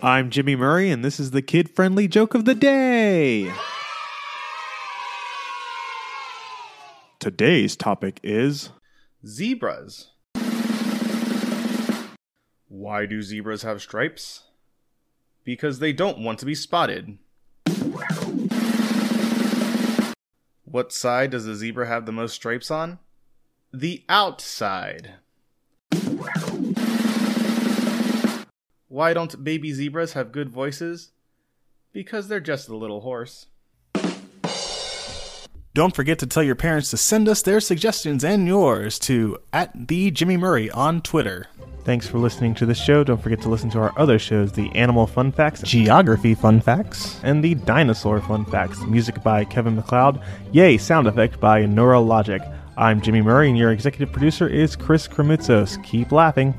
I'm Jimmy Murray, and this is the kid friendly joke of the day. Today's topic is Zebras. Why do zebras have stripes? Because they don't want to be spotted. What side does a zebra have the most stripes on? The outside. Why don't baby zebras have good voices? Because they're just a little hoarse. Don't forget to tell your parents to send us their suggestions and yours to at the Jimmy Murray on Twitter. Thanks for listening to the show. Don't forget to listen to our other shows the Animal Fun Facts, Geography fun facts. and the Dinosaur Fun Facts. Music by Kevin MacLeod. Yay, sound effect by Neurologic. I'm Jimmy Murray, and your executive producer is Chris Kremitzos. Keep laughing.